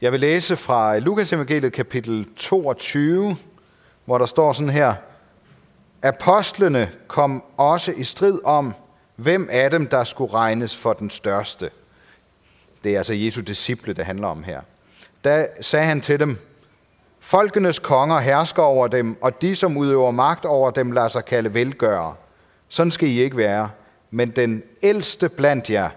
Jeg vil læse fra Lukas evangeliet kapitel 22, hvor der står sådan her. Apostlene kom også i strid om, hvem af dem, der skulle regnes for den største. Det er altså Jesu disciple, det handler om her. Da sagde han til dem, Folkenes konger hersker over dem, og de, som udøver magt over dem, lader sig kalde velgørere. Sådan skal I ikke være. Men den ældste blandt jer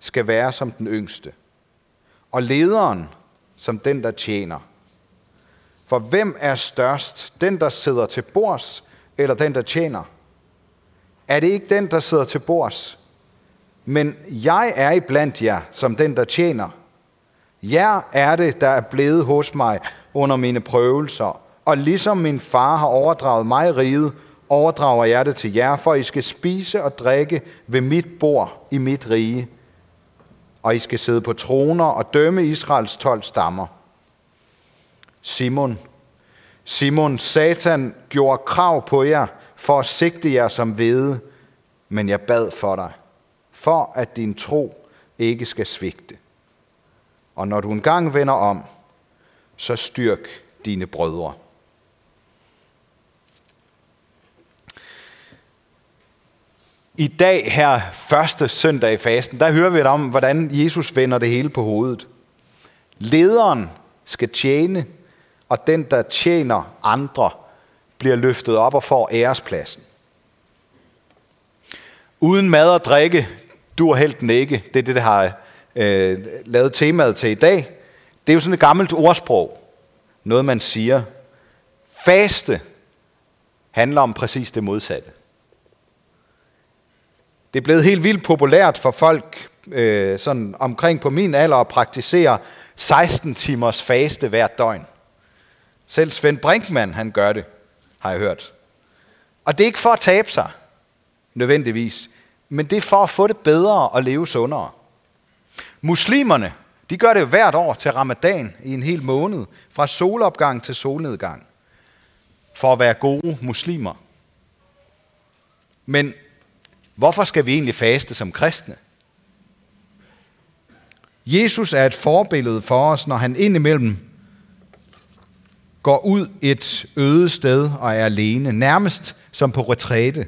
skal være som den yngste. Og lederen som den, der tjener. For hvem er størst? Den, der sidder til bords, eller den, der tjener? Er det ikke den, der sidder til bords? Men jeg er i blandt jer som den, der tjener. Jer er det, der er blevet hos mig under mine prøvelser. Og ligesom min far har overdraget mig riget, overdrager jeg det til jer, for I skal spise og drikke ved mit bord i mit rige. Og I skal sidde på troner og dømme Israels 12 stammer. Simon, Simon, Satan gjorde krav på jer for at sigte jer som hvede, men jeg bad for dig, for at din tro ikke skal svigte. Og når du engang vender om, så styrk dine brødre. I dag her, første søndag i fasten, der hører vi om, hvordan Jesus vender det hele på hovedet. Lederen skal tjene, og den, der tjener andre, bliver løftet op og får ærespladsen. Uden mad og drikke, du er helt ikke. Det er det, der har øh, lavet temaet til i dag. Det er jo sådan et gammelt ordsprog. Noget, man siger. Faste handler om præcis det modsatte. Det er blevet helt vildt populært for folk øh, sådan omkring på min alder at praktisere 16 timers faste hver døgn. Selv Svend Brinkmann, han gør det, har jeg hørt. Og det er ikke for at tabe sig, nødvendigvis, men det er for at få det bedre og leve sundere. Muslimerne, de gør det jo hvert år til ramadan i en hel måned, fra solopgang til solnedgang, for at være gode muslimer. Men hvorfor skal vi egentlig faste som kristne? Jesus er et forbillede for os, når han indimellem går ud et øde sted og er alene, nærmest som på retræte.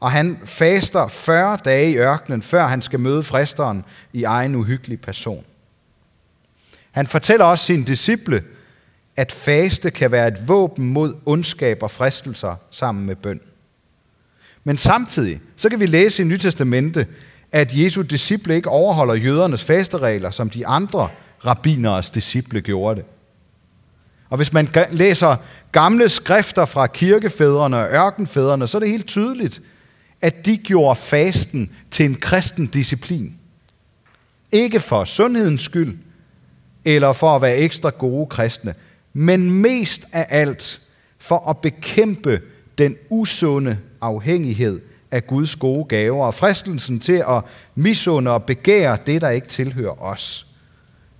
Og han faster 40 dage i ørkenen, før han skal møde fristeren i egen uhyggelig person. Han fortæller også sine disciple, at faste kan være et våben mod ondskab og fristelser sammen med bøn. Men samtidig, så kan vi læse i Nytestamentet, at Jesu disciple ikke overholder jødernes fasteregler, som de andre rabbineres disciple gjorde det. Og hvis man læser gamle skrifter fra kirkefædrene og ørkenfædrene, så er det helt tydeligt, at de gjorde fasten til en kristen disciplin. Ikke for sundhedens skyld, eller for at være ekstra gode kristne, men mest af alt for at bekæmpe den usunde afhængighed af Guds gode gaver og fristelsen til at misunde og begære det, der ikke tilhører os.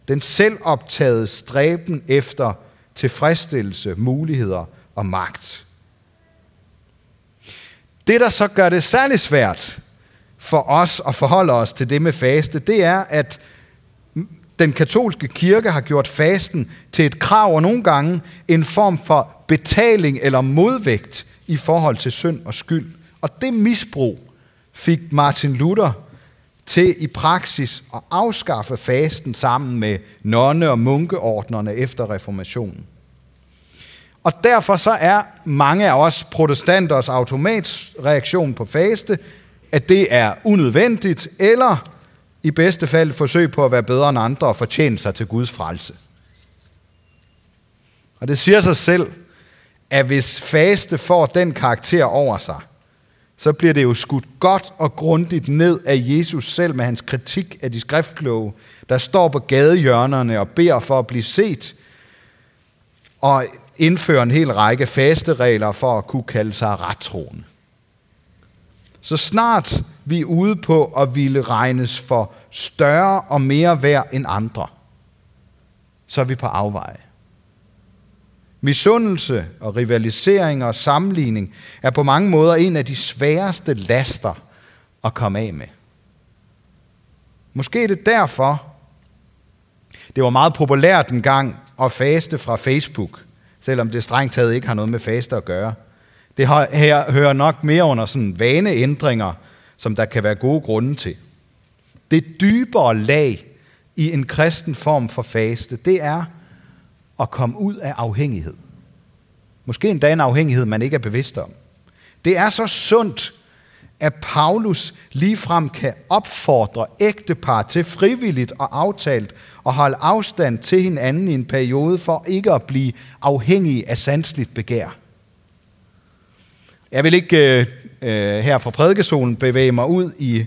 Den selvoptagede stræben efter tilfredsstillelse, muligheder og magt. Det, der så gør det særlig svært for os at forholde os til det med faste, det er, at den katolske kirke har gjort fasten til et krav, og nogle gange en form for betaling eller modvægt i forhold til synd og skyld. Og det misbrug fik Martin Luther til i praksis at afskaffe fasten sammen med nonne- og munkeordnerne efter reformationen. Og derfor så er mange af os protestanters automatreaktion på faste, at det er unødvendigt, eller i bedste fald forsøg på at være bedre end andre og fortjene sig til Guds frelse. Og det siger sig selv, at hvis faste får den karakter over sig, så bliver det jo skudt godt og grundigt ned af Jesus selv med hans kritik af de skriftkloge, der står på gadehjørnerne og beder for at blive set, og indfører en hel række fasteregler for at kunne kalde sig rettroende. Så snart vi er ude på at ville regnes for større og mere værd end andre, så er vi på afveje. Misundelse og rivalisering og sammenligning er på mange måder en af de sværeste laster at komme af med. Måske er det derfor, det var meget populært en gang at faste fra Facebook, selvom det strengt taget ikke har noget med faste at gøre. Det her hører nok mere under sådan vaneændringer, som der kan være gode grunde til. Det dybere lag i en kristen form for faste, det er at komme ud af afhængighed. Måske endda en afhængighed, man ikke er bevidst om. Det er så sundt, at Paulus ligefrem kan opfordre ægtepar til frivilligt og aftalt at holde afstand til hinanden i en periode for ikke at blive afhængige af sandsligt begær. Jeg vil ikke øh, øh her fra prædikesolen bevæge mig ud i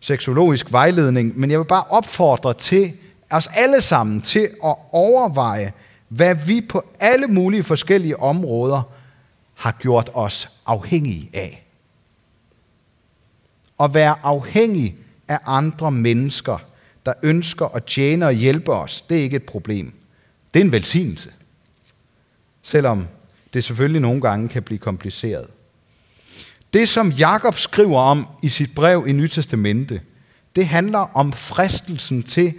seksologisk vejledning, men jeg vil bare opfordre til os alle sammen til at overveje, hvad vi på alle mulige forskellige områder har gjort os afhængige af. At være afhængig af andre mennesker, der ønsker at tjene og hjælpe os, det er ikke et problem. Det er en velsignelse. Selvom det selvfølgelig nogle gange kan blive kompliceret. Det, som Jakob skriver om i sit brev i Nytestamentet, det handler om fristelsen til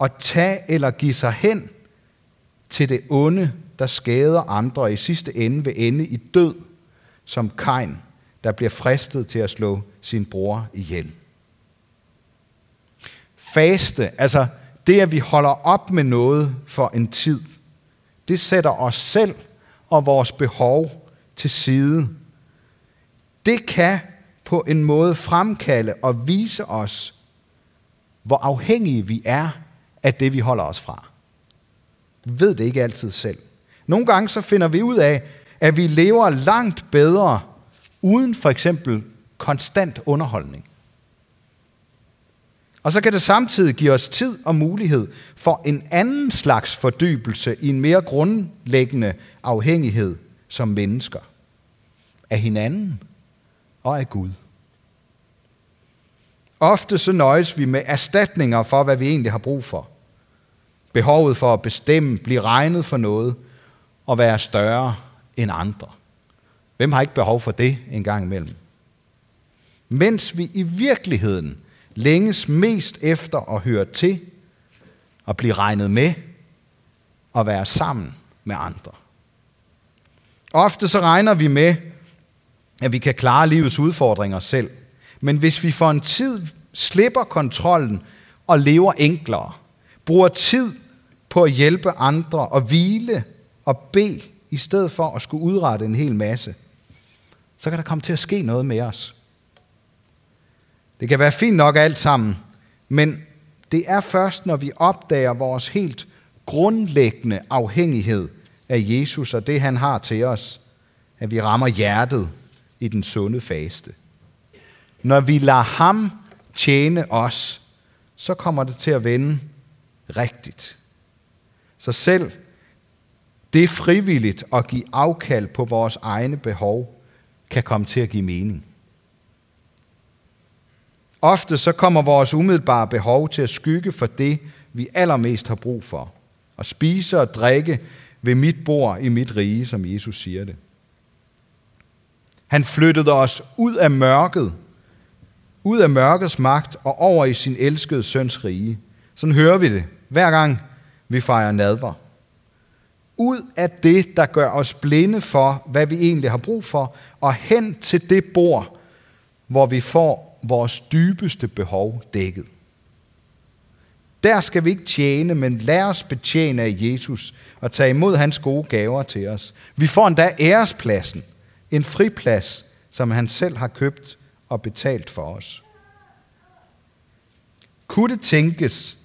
at tage eller give sig hen til det onde, der skader andre og i sidste ende vil ende i død, som Kain, der bliver fristet til at slå sin bror ihjel. Faste, altså det, at vi holder op med noget for en tid, det sætter os selv og vores behov til side. Det kan på en måde fremkalde og vise os, hvor afhængige vi er af det, vi holder os fra. Ved det ikke altid selv. Nogle gange så finder vi ud af, at vi lever langt bedre uden for eksempel konstant underholdning. Og så kan det samtidig give os tid og mulighed for en anden slags fordybelse i en mere grundlæggende afhængighed som mennesker. Af hinanden og af Gud. Ofte så nøjes vi med erstatninger for, hvad vi egentlig har brug for. Behovet for at bestemme, blive regnet for noget og være større end andre. Hvem har ikke behov for det en gang imellem? Mens vi i virkeligheden længes mest efter at høre til og blive regnet med og være sammen med andre. Ofte så regner vi med, at vi kan klare livets udfordringer selv. Men hvis vi for en tid slipper kontrollen og lever enklere, bruger tid på at hjælpe andre og hvile og bede, i stedet for at skulle udrette en hel masse, så kan der komme til at ske noget med os. Det kan være fint nok alt sammen, men det er først, når vi opdager vores helt grundlæggende afhængighed af Jesus og det, han har til os, at vi rammer hjertet i den sunde faste. Når vi lader ham tjene os, så kommer det til at vende rigtigt. Så selv det frivilligt at give afkald på vores egne behov, kan komme til at give mening. Ofte så kommer vores umiddelbare behov til at skygge for det, vi allermest har brug for. At spise og drikke ved mit bord i mit rige, som Jesus siger det. Han flyttede os ud af mørket, ud af mørkets magt og over i sin elskede søns rige. Sådan hører vi det, hver gang vi fejrer nadver. Ud af det, der gør os blinde for, hvad vi egentlig har brug for, og hen til det bord, hvor vi får vores dybeste behov dækket. Der skal vi ikke tjene, men lad os betjene af Jesus og tage imod hans gode gaver til os. Vi får endda ærespladsen, en friplads, som han selv har købt og betalt for os. Kunne det tænkes,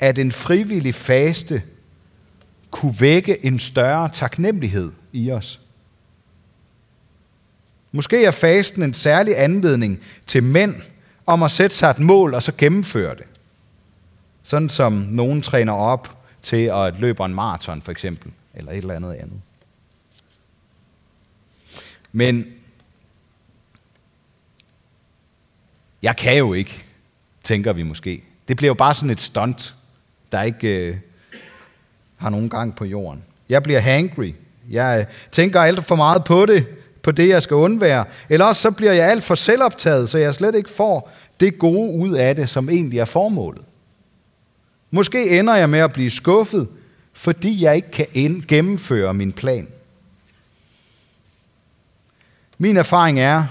at en frivillig faste kunne vække en større taknemmelighed i os? Måske er fasten en særlig anledning til mænd om at sætte sig et mål og så gennemføre det. Sådan som nogen træner op til at løbe en maraton for eksempel, eller et eller andet andet. Men jeg kan jo ikke, tænker vi måske. Det bliver jo bare sådan et stunt, der ikke øh, har nogen gang på jorden. Jeg bliver hangry. Jeg øh, tænker alt for meget på det, på det, jeg skal undvære. Eller også så bliver jeg alt for selvoptaget, så jeg slet ikke får det gode ud af det, som egentlig er formålet. Måske ender jeg med at blive skuffet, fordi jeg ikke kan gennemføre min plan. Min erfaring er,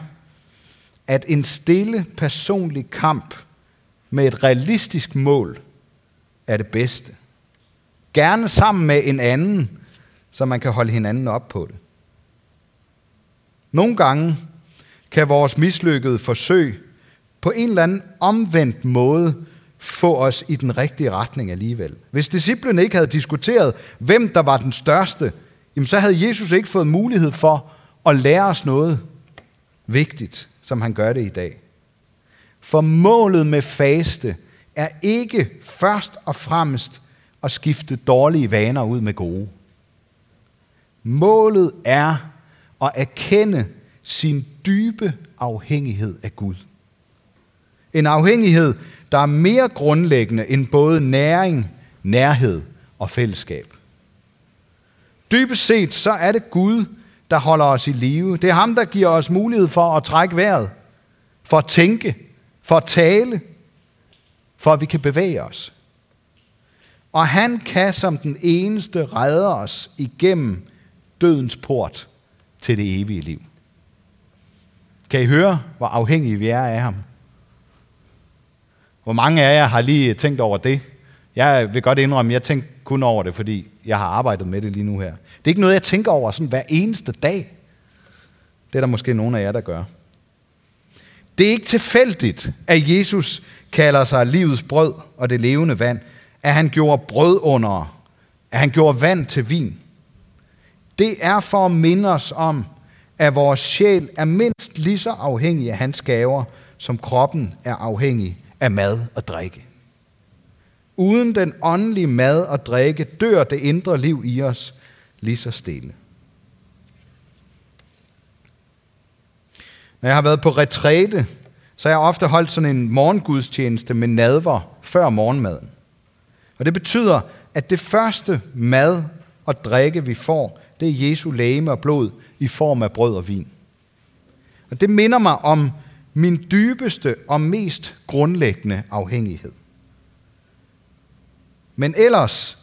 at en stille personlig kamp med et realistisk mål er det bedste. Gerne sammen med en anden, så man kan holde hinanden op på det. Nogle gange kan vores mislykkede forsøg på en eller anden omvendt måde få os i den rigtige retning alligevel. Hvis disciplene ikke havde diskuteret, hvem der var den største, jamen så havde Jesus ikke fået mulighed for at lære os noget vigtigt, som han gør det i dag. For målet med faste er ikke først og fremmest at skifte dårlige vaner ud med gode. Målet er at erkende sin dybe afhængighed af Gud. En afhængighed, der er mere grundlæggende end både næring, nærhed og fællesskab. Dybest set så er det Gud, der holder os i live. Det er ham, der giver os mulighed for at trække vejret, for at tænke, for at tale, for at vi kan bevæge os. Og han kan som den eneste redde os igennem dødens port til det evige liv. Kan I høre, hvor afhængige vi er af ham? Hvor mange af jer har lige tænkt over det? Jeg vil godt indrømme, at jeg tænkte kun over det, fordi jeg har arbejdet med det lige nu her. Det er ikke noget, jeg tænker over sådan hver eneste dag. Det er der måske nogen af jer, der gør. Det er ikke tilfældigt, at Jesus kalder sig livets brød og det levende vand. At han gjorde brød under, at han gjorde vand til vin. Det er for at minde os om, at vores sjæl er mindst lige så afhængig af hans gaver, som kroppen er afhængig af mad og drikke. Uden den åndelige mad og drikke dør det indre liv i os lige så stille. Når jeg har været på retræte, så har ofte holdt sådan en morgengudstjeneste med nadver før morgenmaden. Og det betyder, at det første mad og drikke, vi får, det er Jesu læme og blod i form af brød og vin. Og det minder mig om min dybeste og mest grundlæggende afhængighed. Men ellers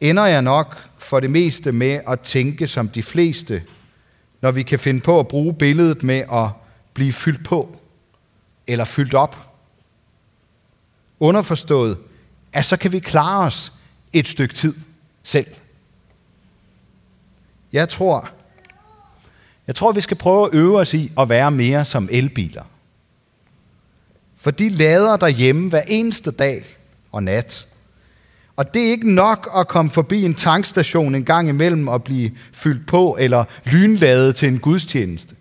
ender jeg nok for det meste med at tænke som de fleste, når vi kan finde på at bruge billedet med at blive fyldt på eller fyldt op. Underforstået, at så kan vi klare os et stykke tid selv. Jeg tror, jeg tror, vi skal prøve at øve os i at være mere som elbiler. For de lader derhjemme hver eneste dag og nat. Og det er ikke nok at komme forbi en tankstation en gang imellem og blive fyldt på eller lynladet til en gudstjeneste.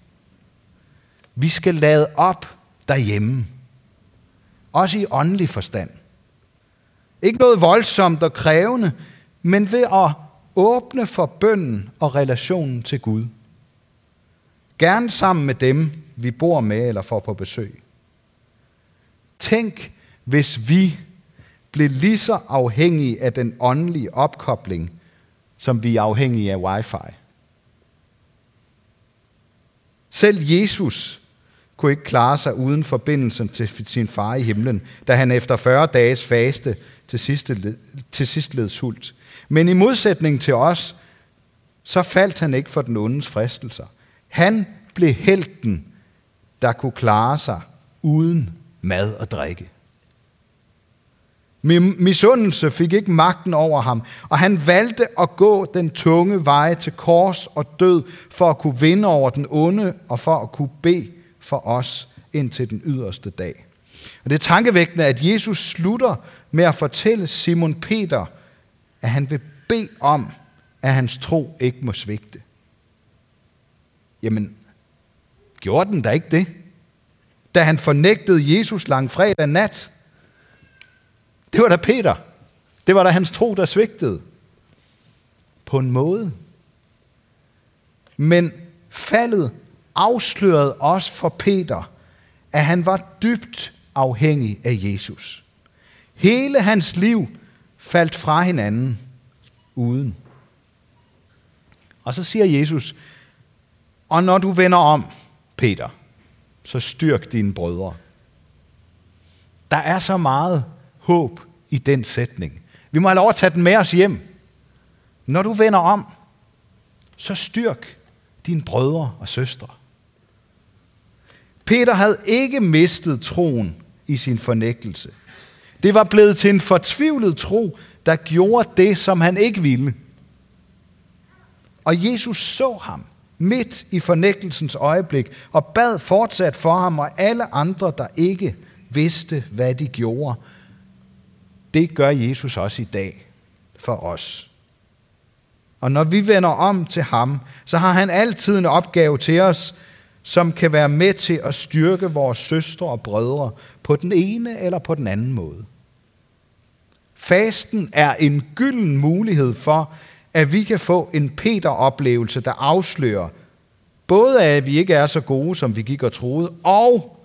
Vi skal lade op derhjemme. Også i åndelig forstand. Ikke noget voldsomt og krævende, men ved at åbne for bønden og relationen til Gud. Gerne sammen med dem, vi bor med eller får på besøg. Tænk, hvis vi blev lige så afhængige af den åndelige opkobling, som vi er afhængige af wifi. Selv Jesus kunne ikke klare sig uden forbindelsen til sin far i himlen, da han efter 40 dages faste til, sidste, til sidst led sult. Men i modsætning til os, så faldt han ikke for den ondes fristelser. Han blev helten, der kunne klare sig uden mad og drikke. Misundelse fik ikke magten over ham, og han valgte at gå den tunge vej til kors og død for at kunne vinde over den onde og for at kunne bede for os indtil den yderste dag. Og det er tankevækkende, at Jesus slutter med at fortælle Simon Peter, at han vil bede om, at hans tro ikke må svigte. Jamen, gjorde den da ikke det? Da han fornægtede Jesus lang fredag nat. Det var da Peter. Det var da hans tro, der svigtede. På en måde. Men faldet afslørede også for Peter, at han var dybt afhængig af Jesus. Hele hans liv faldt fra hinanden uden. Og så siger Jesus, og når du vender om, Peter, så styrk dine brødre. Der er så meget håb i den sætning. Vi må have lov at tage den med os hjem. Når du vender om, så styrk dine brødre og søstre. Peter havde ikke mistet troen i sin fornægtelse. Det var blevet til en fortvivlet tro, der gjorde det, som han ikke ville. Og Jesus så ham midt i fornægtelsens øjeblik og bad fortsat for ham og alle andre, der ikke vidste, hvad de gjorde. Det gør Jesus også i dag for os. Og når vi vender om til ham, så har han altid en opgave til os, som kan være med til at styrke vores søstre og brødre på den ene eller på den anden måde. Fasten er en gylden mulighed for, at vi kan få en Peter-oplevelse, der afslører både at vi ikke er så gode, som vi gik og troede, og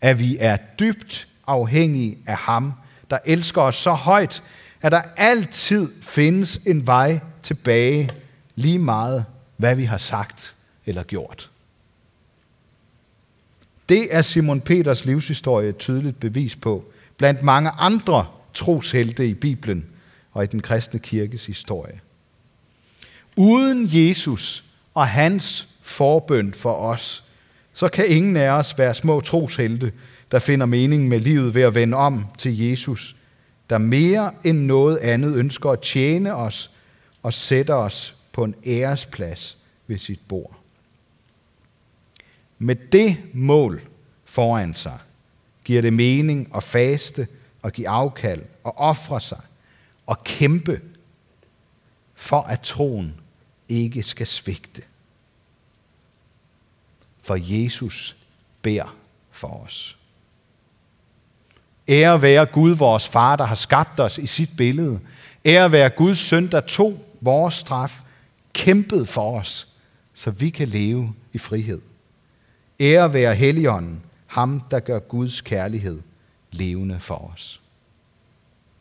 at vi er dybt afhængige af ham, der elsker os så højt, at der altid findes en vej tilbage, lige meget hvad vi har sagt eller gjort. Det er Simon Peters livshistorie et tydeligt bevis på, blandt mange andre troshelte i Bibelen og i den kristne kirkes historie. Uden Jesus og hans forbøn for os, så kan ingen af os være små troshelte, der finder mening med livet ved at vende om til Jesus, der mere end noget andet ønsker at tjene os og sætte os på en æresplads ved sit bord. Med det mål foran sig, giver det mening at faste og give afkald og ofre sig og kæmpe for at troen ikke skal svigte. For Jesus beder for os. Ære være Gud, vores far, der har skabt os i sit billede. Ære være Guds søn, der tog vores straf, kæmpede for os, så vi kan leve i frihed. Ære være Helligånden, ham der gør Guds kærlighed levende for os.